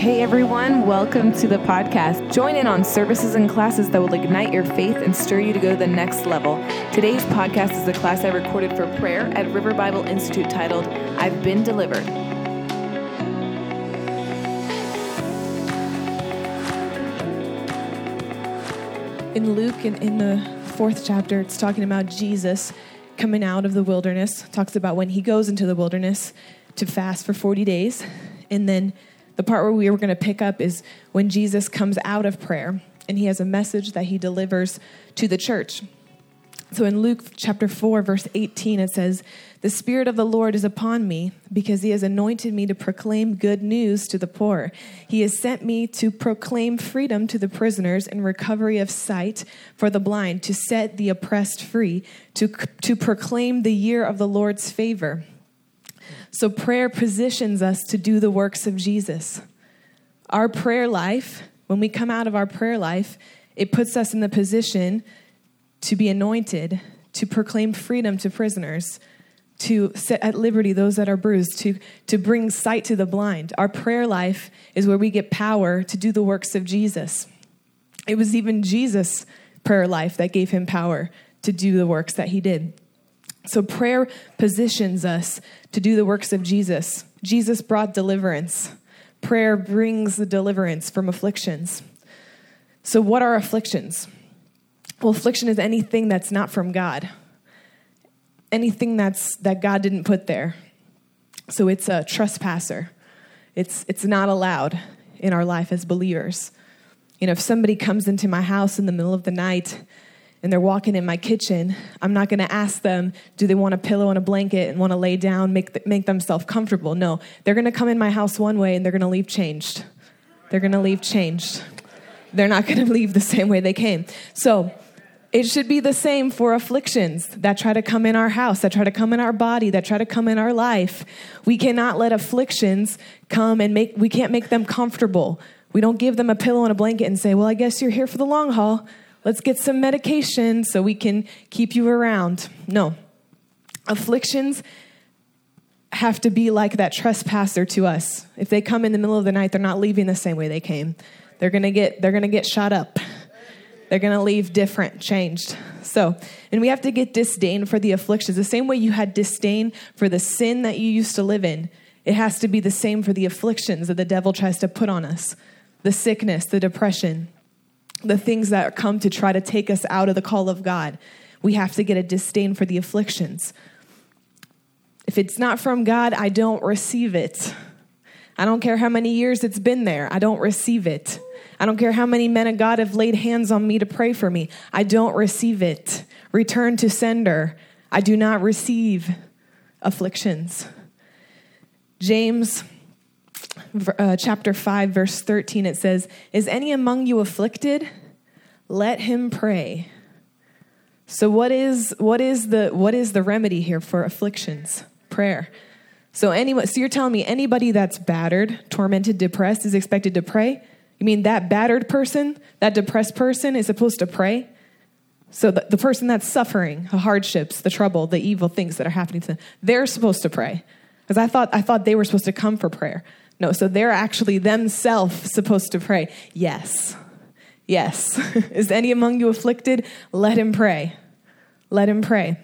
Hey everyone, welcome to the podcast. Join in on services and classes that will ignite your faith and stir you to go to the next level. Today's podcast is a class I recorded for prayer at River Bible Institute titled, I've Been Delivered. In Luke, in, in the fourth chapter, it's talking about Jesus coming out of the wilderness. It talks about when he goes into the wilderness to fast for 40 days. And then the part where we were going to pick up is when Jesus comes out of prayer and he has a message that he delivers to the church. So in Luke chapter 4, verse 18, it says, The Spirit of the Lord is upon me because he has anointed me to proclaim good news to the poor. He has sent me to proclaim freedom to the prisoners and recovery of sight for the blind, to set the oppressed free, to, to proclaim the year of the Lord's favor. So prayer positions us to do the works of Jesus. Our prayer life, when we come out of our prayer life, it puts us in the position to be anointed, to proclaim freedom to prisoners, to set at liberty those that are bruised, to, to bring sight to the blind. Our prayer life is where we get power to do the works of Jesus. It was even Jesus' prayer life that gave him power to do the works that he did. So, prayer positions us to do the works of Jesus. Jesus brought deliverance. Prayer brings the deliverance from afflictions. So, what are afflictions? Well, affliction is anything that's not from God, anything that's that God didn't put there. So it's a trespasser. It's it's not allowed in our life as believers. You know, if somebody comes into my house in the middle of the night and they're walking in my kitchen, I'm not going to ask them, do they want a pillow and a blanket and want to lay down, make, make themselves comfortable? No, they're going to come in my house one way and they're going to leave changed. They're going to leave changed. They're not going to leave the same way they came. So it should be the same for afflictions that try to come in our house, that try to come in our body, that try to come in our life. We cannot let afflictions come and make, we can't make them comfortable. We don't give them a pillow and a blanket and say, well, I guess you're here for the long haul. Let's get some medication so we can keep you around. No. Afflictions have to be like that trespasser to us. If they come in the middle of the night, they're not leaving the same way they came. They're going to get they're going to get shot up. They're going to leave different, changed. So, and we have to get disdain for the afflictions. The same way you had disdain for the sin that you used to live in, it has to be the same for the afflictions that the devil tries to put on us the sickness, the depression, the things that come to try to take us out of the call of God. We have to get a disdain for the afflictions. If it's not from God, I don't receive it. I don't care how many years it's been there, I don't receive it. I don't care how many men of God have laid hands on me to pray for me. I don't receive it. Return to sender. I do not receive afflictions. James uh, chapter 5 verse 13 it says, "Is any among you afflicted? Let him pray." So what is what is the what is the remedy here for afflictions? Prayer. So anyone so you're telling me anybody that's battered, tormented, depressed is expected to pray? You mean that battered person, that depressed person is supposed to pray? So the, the person that's suffering the hardships, the trouble, the evil things that are happening to them, they're supposed to pray. Because I thought I thought they were supposed to come for prayer. No, so they're actually themselves supposed to pray. Yes. Yes. Is any among you afflicted? Let him pray. Let him pray.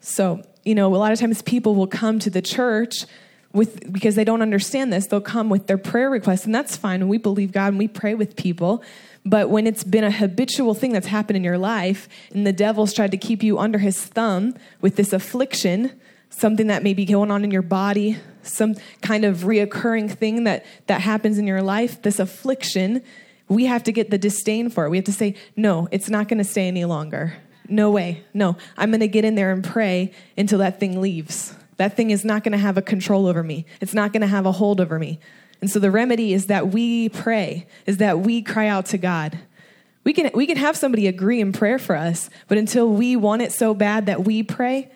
So, you know, a lot of times people will come to the church with because they don't understand this they'll come with their prayer requests and that's fine we believe god and we pray with people but when it's been a habitual thing that's happened in your life and the devil's tried to keep you under his thumb with this affliction something that may be going on in your body some kind of reoccurring thing that that happens in your life this affliction we have to get the disdain for it we have to say no it's not going to stay any longer no way no i'm going to get in there and pray until that thing leaves that thing is not going to have a control over me. It's not going to have a hold over me. And so the remedy is that we pray, is that we cry out to God. We can, we can have somebody agree in prayer for us, but until we want it so bad that we pray,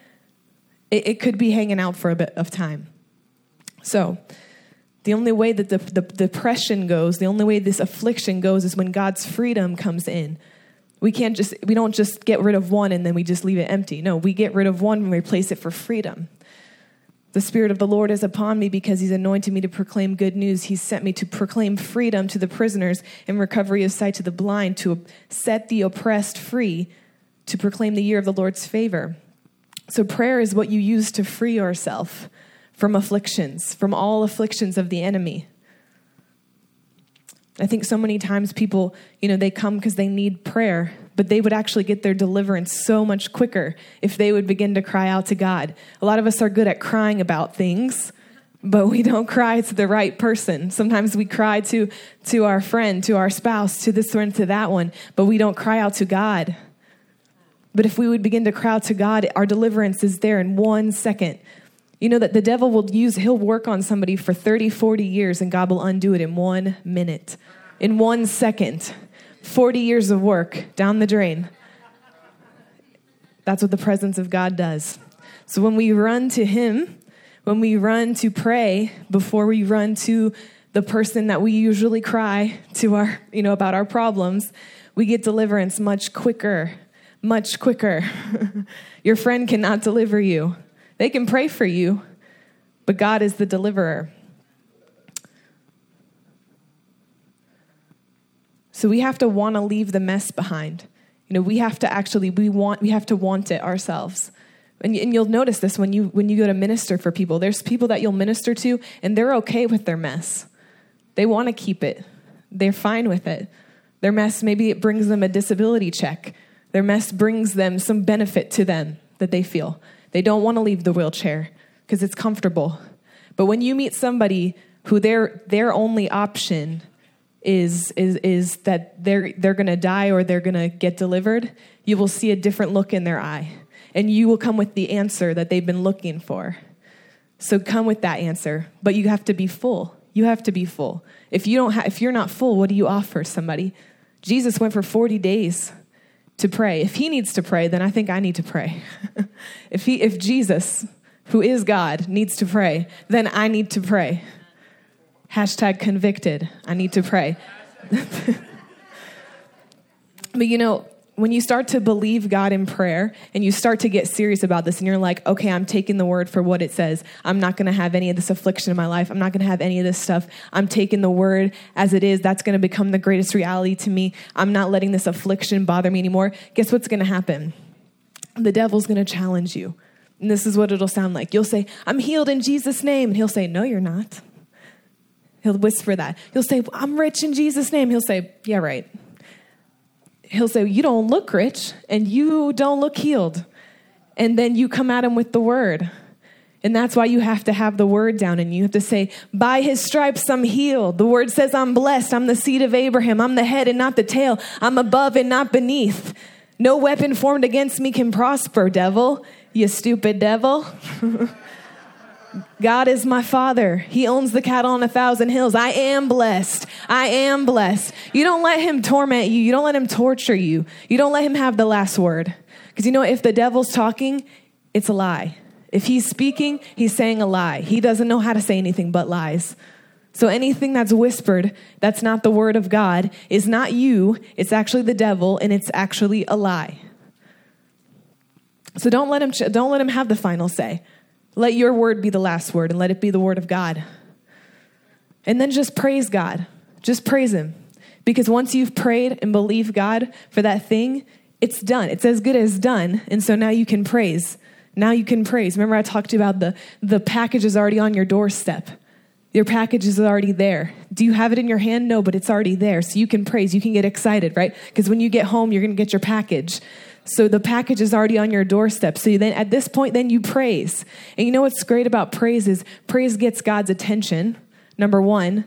it, it could be hanging out for a bit of time. So, the only way that the, the, depression goes, the only way this affliction goes is when God's freedom comes in. We can't just, we don't just get rid of one and then we just leave it empty. No, we get rid of one and replace it for freedom. The Spirit of the Lord is upon me because He's anointed me to proclaim good news. He sent me to proclaim freedom to the prisoners and recovery of sight to the blind, to set the oppressed free, to proclaim the year of the Lord's favor. So, prayer is what you use to free yourself from afflictions, from all afflictions of the enemy. I think so many times people, you know, they come because they need prayer, but they would actually get their deliverance so much quicker if they would begin to cry out to God. A lot of us are good at crying about things, but we don't cry to the right person. Sometimes we cry to to our friend, to our spouse, to this one, to that one, but we don't cry out to God. But if we would begin to cry out to God, our deliverance is there in one second. You know that the devil will use, he'll work on somebody for 30, 40 years, and God will undo it in one minute, in one second. 40 years of work down the drain. That's what the presence of God does. So when we run to Him, when we run to pray before we run to the person that we usually cry to our, you know, about our problems, we get deliverance much quicker, much quicker. Your friend cannot deliver you. They can pray for you, but God is the deliverer. So we have to want to leave the mess behind. You know, we have to actually we want we have to want it ourselves. And, and you'll notice this when you when you go to minister for people. There's people that you'll minister to and they're okay with their mess. They want to keep it. They're fine with it. Their mess maybe it brings them a disability check. Their mess brings them some benefit to them that they feel. They don't want to leave the wheelchair because it's comfortable. But when you meet somebody who their their only option is is is that they're they're going to die or they're going to get delivered, you will see a different look in their eye and you will come with the answer that they've been looking for. So come with that answer, but you have to be full. You have to be full. If you don't ha- if you're not full, what do you offer somebody? Jesus went for 40 days to pray. If he needs to pray, then I think I need to pray. if he if Jesus, who is God, needs to pray, then I need to pray. Hashtag convicted. I need to pray. but you know, when you start to believe God in prayer and you start to get serious about this and you're like, okay, I'm taking the word for what it says. I'm not going to have any of this affliction in my life. I'm not going to have any of this stuff. I'm taking the word as it is. That's going to become the greatest reality to me. I'm not letting this affliction bother me anymore. Guess what's going to happen? The devil's going to challenge you. And this is what it'll sound like. You'll say, I'm healed in Jesus' name. And he'll say, No, you're not. He'll whisper that. He'll say, I'm rich in Jesus' name. He'll say, Yeah, right. He'll say, You don't look rich and you don't look healed. And then you come at him with the word. And that's why you have to have the word down and you have to say, By his stripes I'm healed. The word says, I'm blessed. I'm the seed of Abraham. I'm the head and not the tail. I'm above and not beneath. No weapon formed against me can prosper, devil. You stupid devil. God is my father. He owns the cattle on a thousand hills. I am blessed. I am blessed. You don't let him torment you. You don't let him torture you. You don't let him have the last word. Because you know, if the devil's talking, it's a lie. If he's speaking, he's saying a lie. He doesn't know how to say anything but lies. So anything that's whispered that's not the word of God is not you, it's actually the devil and it's actually a lie. So don't let him don't let him have the final say. Let your word be the last word and let it be the word of God. And then just praise God. Just praise Him. Because once you've prayed and believed God for that thing, it's done. It's as good as done. And so now you can praise. Now you can praise. Remember, I talked to you about the, the package is already on your doorstep. Your package is already there. Do you have it in your hand? No, but it's already there. So you can praise. You can get excited, right? Because when you get home, you're going to get your package. So the package is already on your doorstep. So then at this point, then you praise. And you know what's great about praise is praise gets God's attention, number one,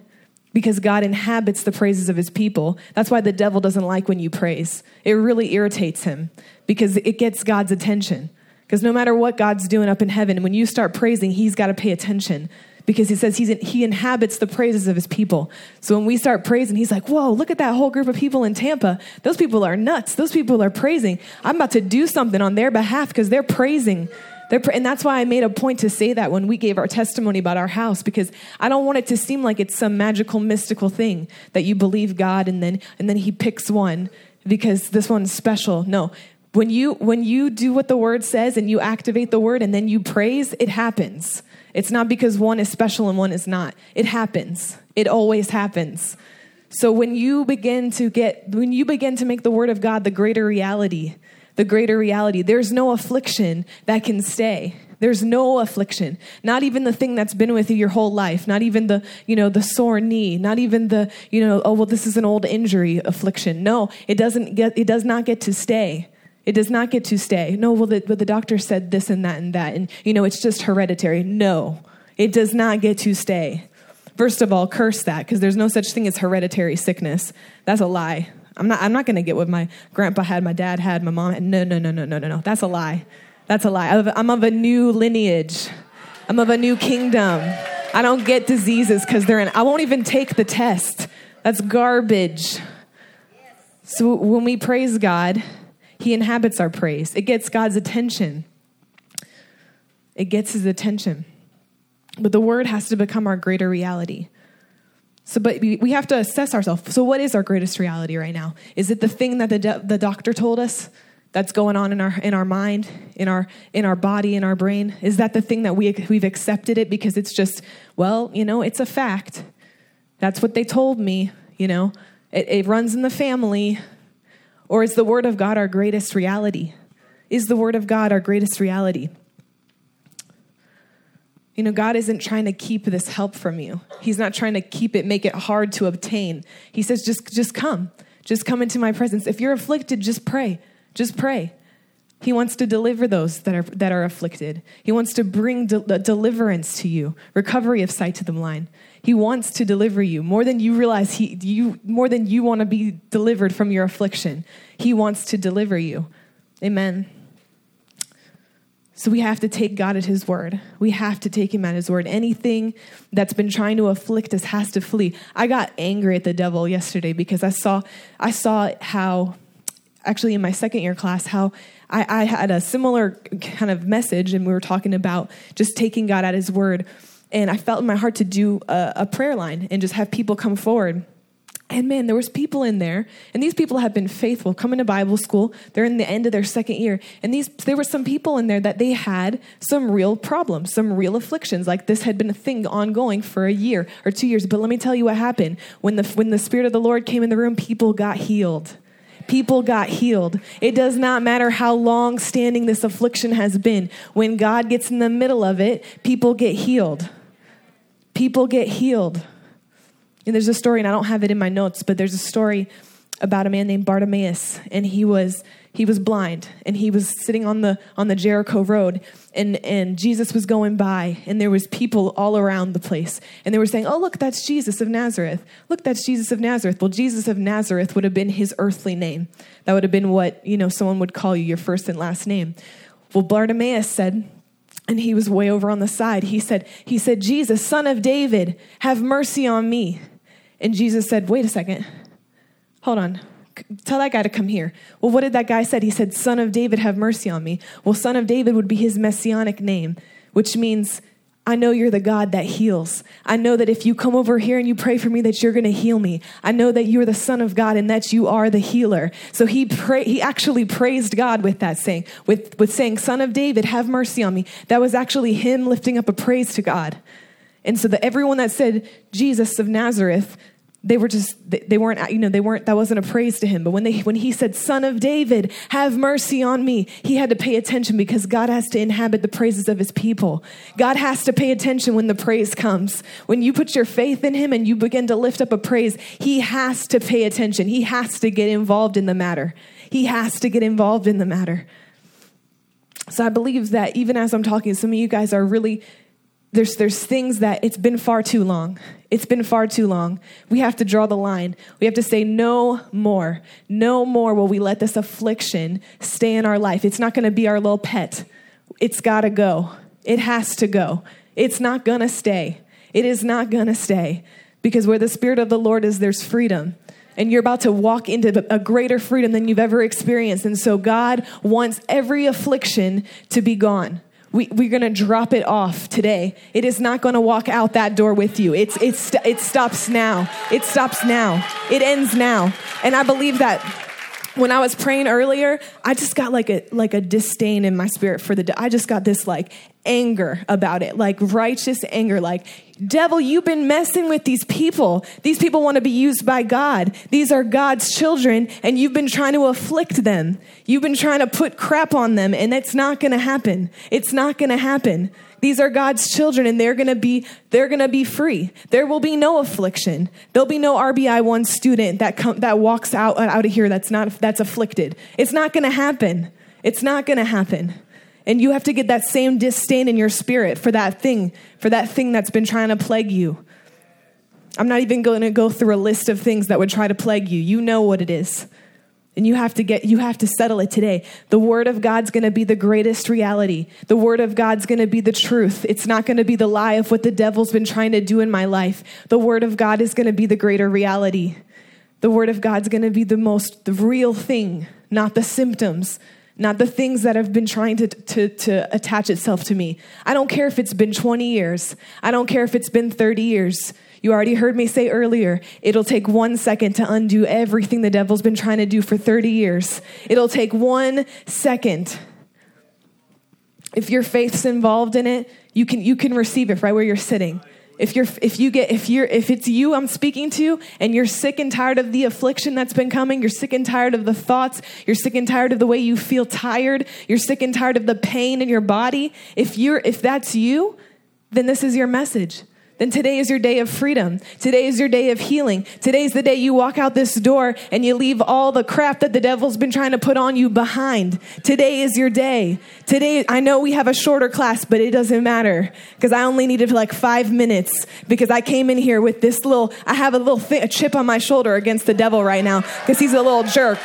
because God inhabits the praises of his people. That's why the devil doesn't like when you praise. It really irritates him because it gets God's attention. Because no matter what God's doing up in heaven, when you start praising, he's got to pay attention because he says he's in, he inhabits the praises of his people. So when we start praising, he's like, "Whoa, look at that whole group of people in Tampa. Those people are nuts. Those people are praising. I'm about to do something on their behalf because they're praising." They're pra- and that's why I made a point to say that when we gave our testimony about our house because I don't want it to seem like it's some magical mystical thing that you believe God and then and then he picks one because this one's special. No, when you when you do what the word says and you activate the word and then you praise it happens It's not because one is special and one is not. It happens. It always happens. So when you begin to get when you begin to make the word of God the greater reality, the greater reality, there's no affliction that can stay. There's no affliction. Not even the thing that's been with you your whole life. Not even the, you know, the sore knee. Not even the, you know, oh well this is an old injury affliction. No, it doesn't get it does not get to stay. It does not get to stay. No, well, the, but the doctor said this and that and that, and you know, it's just hereditary. No, it does not get to stay. First of all, curse that because there's no such thing as hereditary sickness. That's a lie. I'm not. I'm not going to get what my grandpa had, my dad had, my mom had. No, no, no, no, no, no, no. That's a lie. That's a lie. I'm of a new lineage. I'm of a new kingdom. I don't get diseases because they're in. I won't even take the test. That's garbage. So when we praise God, He inhabits our praise. It gets God's attention. It gets His attention. But the word has to become our greater reality. So, but we have to assess ourselves. So, what is our greatest reality right now? Is it the thing that the, the doctor told us that's going on in our in our mind, in our in our body, in our brain? Is that the thing that we we've accepted it because it's just well, you know, it's a fact. That's what they told me. You know, it, it runs in the family. Or is the Word of God our greatest reality? Is the Word of God our greatest reality? You know, God isn't trying to keep this help from you. He's not trying to keep it, make it hard to obtain. He says, just, just come. Just come into my presence. If you're afflicted, just pray. Just pray. He wants to deliver those that are, that are afflicted. He wants to bring de- deliverance to you, recovery of sight to the blind. He wants to deliver you more than you realize. He, you, more than you want to be delivered from your affliction. He wants to deliver you. Amen. So we have to take God at his word. We have to take him at his word. Anything that's been trying to afflict us has to flee. I got angry at the devil yesterday because I saw I saw how actually in my second year class how I, I had a similar kind of message and we were talking about just taking God at his word. And I felt in my heart to do a, a prayer line and just have people come forward and man, there was people in there, and these people have been faithful, coming to Bible school. They're in the end of their second year. And these there were some people in there that they had some real problems, some real afflictions. Like this had been a thing ongoing for a year or two years. But let me tell you what happened. When the when the Spirit of the Lord came in the room, people got healed people got healed. It does not matter how long standing this affliction has been. When God gets in the middle of it, people get healed. People get healed. And there's a story, and I don't have it in my notes, but there's a story about a man named Bartimaeus, and he was he was blind, and he was sitting on the on the Jericho road, and and Jesus was going by, and there was people all around the place, and they were saying, "Oh, look, that's Jesus of Nazareth. Look, that's Jesus of Nazareth." Well, Jesus of Nazareth would have been his earthly name. That would have been what you know someone would call you, your first and last name. Well, Bartimaeus said, and he was way over on the side. He said, he said, Jesus, son of David, have mercy on me. And Jesus said, Wait a second. Hold on. Tell that guy to come here. Well, what did that guy said? He said, Son of David, have mercy on me. Well, Son of David would be his messianic name, which means I know you're the God that heals. I know that if you come over here and you pray for me, that you're going to heal me. I know that you're the Son of God and that you are the healer. So he pray, he actually praised God with that saying, with, with saying, Son of David, have mercy on me. That was actually him lifting up a praise to God. And so that everyone that said Jesus of Nazareth they were just they weren't you know they weren't that wasn't a praise to him. But when they when he said son of david have mercy on me he had to pay attention because god has to inhabit the praises of his people. God has to pay attention when the praise comes. When you put your faith in him and you begin to lift up a praise he has to pay attention. He has to get involved in the matter. He has to get involved in the matter. So i believe that even as i'm talking some of you guys are really there's, there's things that it's been far too long. It's been far too long. We have to draw the line. We have to say, no more. No more will we let this affliction stay in our life. It's not going to be our little pet. It's got to go. It has to go. It's not going to stay. It is not going to stay. Because where the Spirit of the Lord is, there's freedom. And you're about to walk into a greater freedom than you've ever experienced. And so God wants every affliction to be gone we, we're going to drop it off today. It is not going to walk out that door with you. It's, it's, it stops now. It stops now. It ends now. And I believe that when I was praying earlier, I just got like a like a disdain in my spirit for the. I just got this like anger about it, like righteous anger, like devil, you've been messing with these people. These people want to be used by God. These are God's children, and you've been trying to afflict them. You've been trying to put crap on them, and it's not going to happen. It's not going to happen. These are God's children and they're going to be they're going to be free. There will be no affliction. There'll be no RBI 1 student that com- that walks out out of here that's not that's afflicted. It's not going to happen. It's not going to happen. And you have to get that same disdain in your spirit for that thing, for that thing that's been trying to plague you. I'm not even going to go through a list of things that would try to plague you. You know what it is. And you have to get you have to settle it today. The word of God's going to be the greatest reality. The word of God's going to be the truth. It's not going to be the lie of what the devil's been trying to do in my life. The word of God is going to be the greater reality. The word of God's going to be the most the real thing, not the symptoms, not the things that have been trying to, to, to attach itself to me. I don't care if it's been 20 years. I don't care if it's been 30 years. You already heard me say earlier, it'll take one second to undo everything the devil's been trying to do for 30 years. It'll take one second. If your faith's involved in it, you can, you can receive it right where you're sitting. If you're if you get if you're if it's you I'm speaking to and you're sick and tired of the affliction that's been coming, you're sick and tired of the thoughts, you're sick and tired of the way you feel tired, you're sick and tired of the pain in your body, if you're if that's you, then this is your message then today is your day of freedom. Today is your day of healing. Today's the day you walk out this door and you leave all the crap that the devil's been trying to put on you behind. Today is your day. Today, I know we have a shorter class, but it doesn't matter because I only needed like five minutes because I came in here with this little, I have a little th- a chip on my shoulder against the devil right now because he's a little jerk.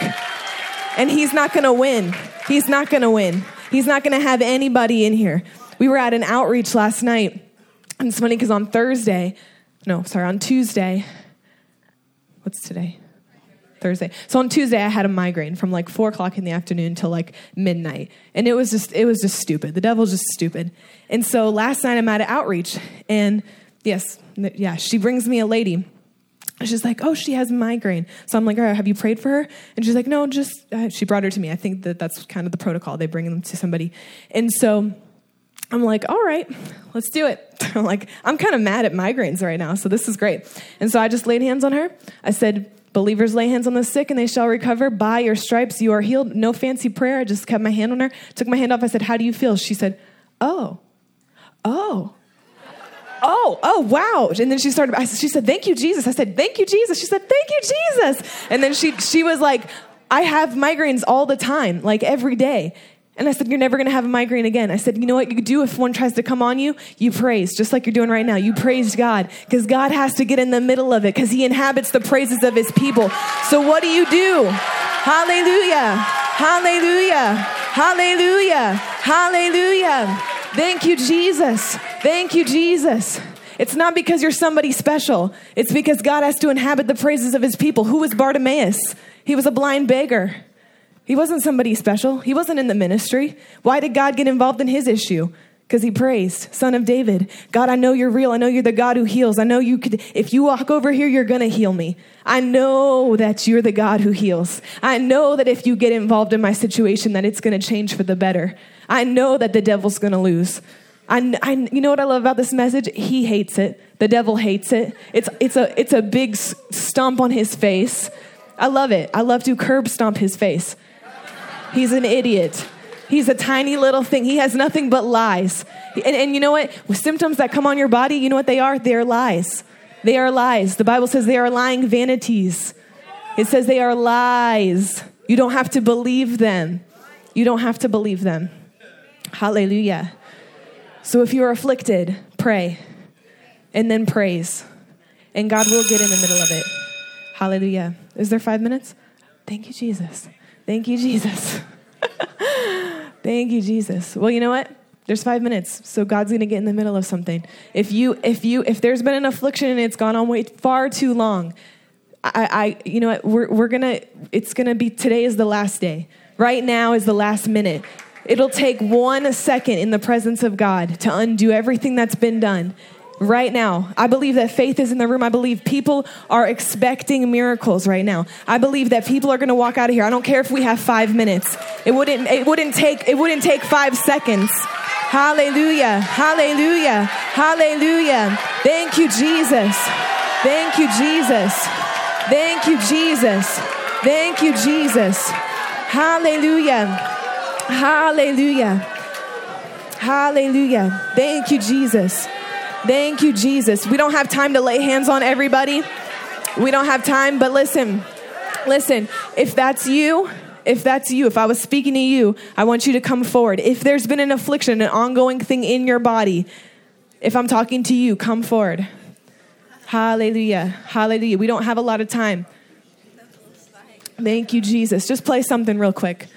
And he's not going to win. He's not going to win. He's not going to have anybody in here. We were at an outreach last night and it's funny because on Thursday, no, sorry, on Tuesday, what's today? Thursday. So on Tuesday, I had a migraine from like four o'clock in the afternoon till like midnight, and it was just it was just stupid. The devil's just stupid. And so last night I'm at an outreach, and yes, yeah, she brings me a lady. She's like, oh, she has migraine. So I'm like, all right, have you prayed for her? And she's like, no, just uh, she brought her to me. I think that that's kind of the protocol. They bring them to somebody, and so I'm like, all right, let's do it. I'm like, I'm kind of mad at migraines right now, so this is great. And so I just laid hands on her. I said, Believers lay hands on the sick and they shall recover. By your stripes you are healed. No fancy prayer. I just kept my hand on her, took my hand off. I said, How do you feel? She said, Oh, oh, oh, oh, wow. And then she started, I, she said, Thank you, Jesus. I said, Thank you, Jesus. She said, Thank you, Jesus. And then she, she was like, I have migraines all the time, like every day. And I said, You're never going to have a migraine again. I said, You know what you do if one tries to come on you? You praise, just like you're doing right now. You praise God because God has to get in the middle of it because He inhabits the praises of His people. So what do you do? Hallelujah. Hallelujah. Hallelujah. Hallelujah. Thank you, Jesus. Thank you, Jesus. It's not because you're somebody special. It's because God has to inhabit the praises of his people. Who was Bartimaeus? He was a blind beggar. He wasn't somebody special. He wasn't in the ministry. Why did God get involved in his issue? Because he praised, Son of David. God, I know you're real. I know you're the God who heals. I know you could, if you walk over here, you're going to heal me. I know that you're the God who heals. I know that if you get involved in my situation, that it's going to change for the better. I know that the devil's going to lose. I, I, you know what I love about this message? He hates it. The devil hates it. It's, it's, a, it's a big stomp on his face. I love it. I love to curb stomp his face. He's an idiot. He's a tiny little thing. He has nothing but lies. And, and you know what? With symptoms that come on your body, you know what they are? They're lies. They are lies. The Bible says they are lying vanities. It says they are lies. You don't have to believe them. You don't have to believe them. Hallelujah. So if you're afflicted, pray and then praise. And God will get in the middle of it. Hallelujah. Is there five minutes? Thank you, Jesus. Thank you, Jesus. Thank you, Jesus. Well, you know what? There's five minutes, so God's gonna get in the middle of something. If you, if you, if there's been an affliction and it's gone on way far too long, I, I, you know what? We're, we're gonna, it's gonna be today is the last day. Right now is the last minute. It'll take one second in the presence of God to undo everything that's been done. Right now. I believe that faith is in the room. I believe people are expecting miracles right now. I believe that people are going to walk out of here. I don't care if we have 5 minutes. It wouldn't it wouldn't take it wouldn't take 5 seconds. Hallelujah. Hallelujah. Hallelujah. Thank you Jesus. Thank you Jesus. Thank you Jesus. Thank you Jesus. Hallelujah. Hallelujah. Hallelujah. Thank you Jesus. Thank you, Jesus. We don't have time to lay hands on everybody. We don't have time, but listen, listen, if that's you, if that's you, if I was speaking to you, I want you to come forward. If there's been an affliction, an ongoing thing in your body, if I'm talking to you, come forward. Hallelujah. Hallelujah. We don't have a lot of time. Thank you, Jesus. Just play something real quick.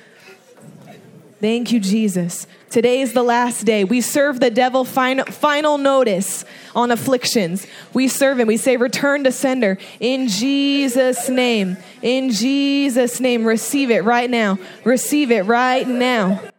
Thank you, Jesus. Today is the last day. We serve the devil final, final notice on afflictions. We serve him. We say, Return to sender in Jesus' name. In Jesus' name. Receive it right now. Receive it right now.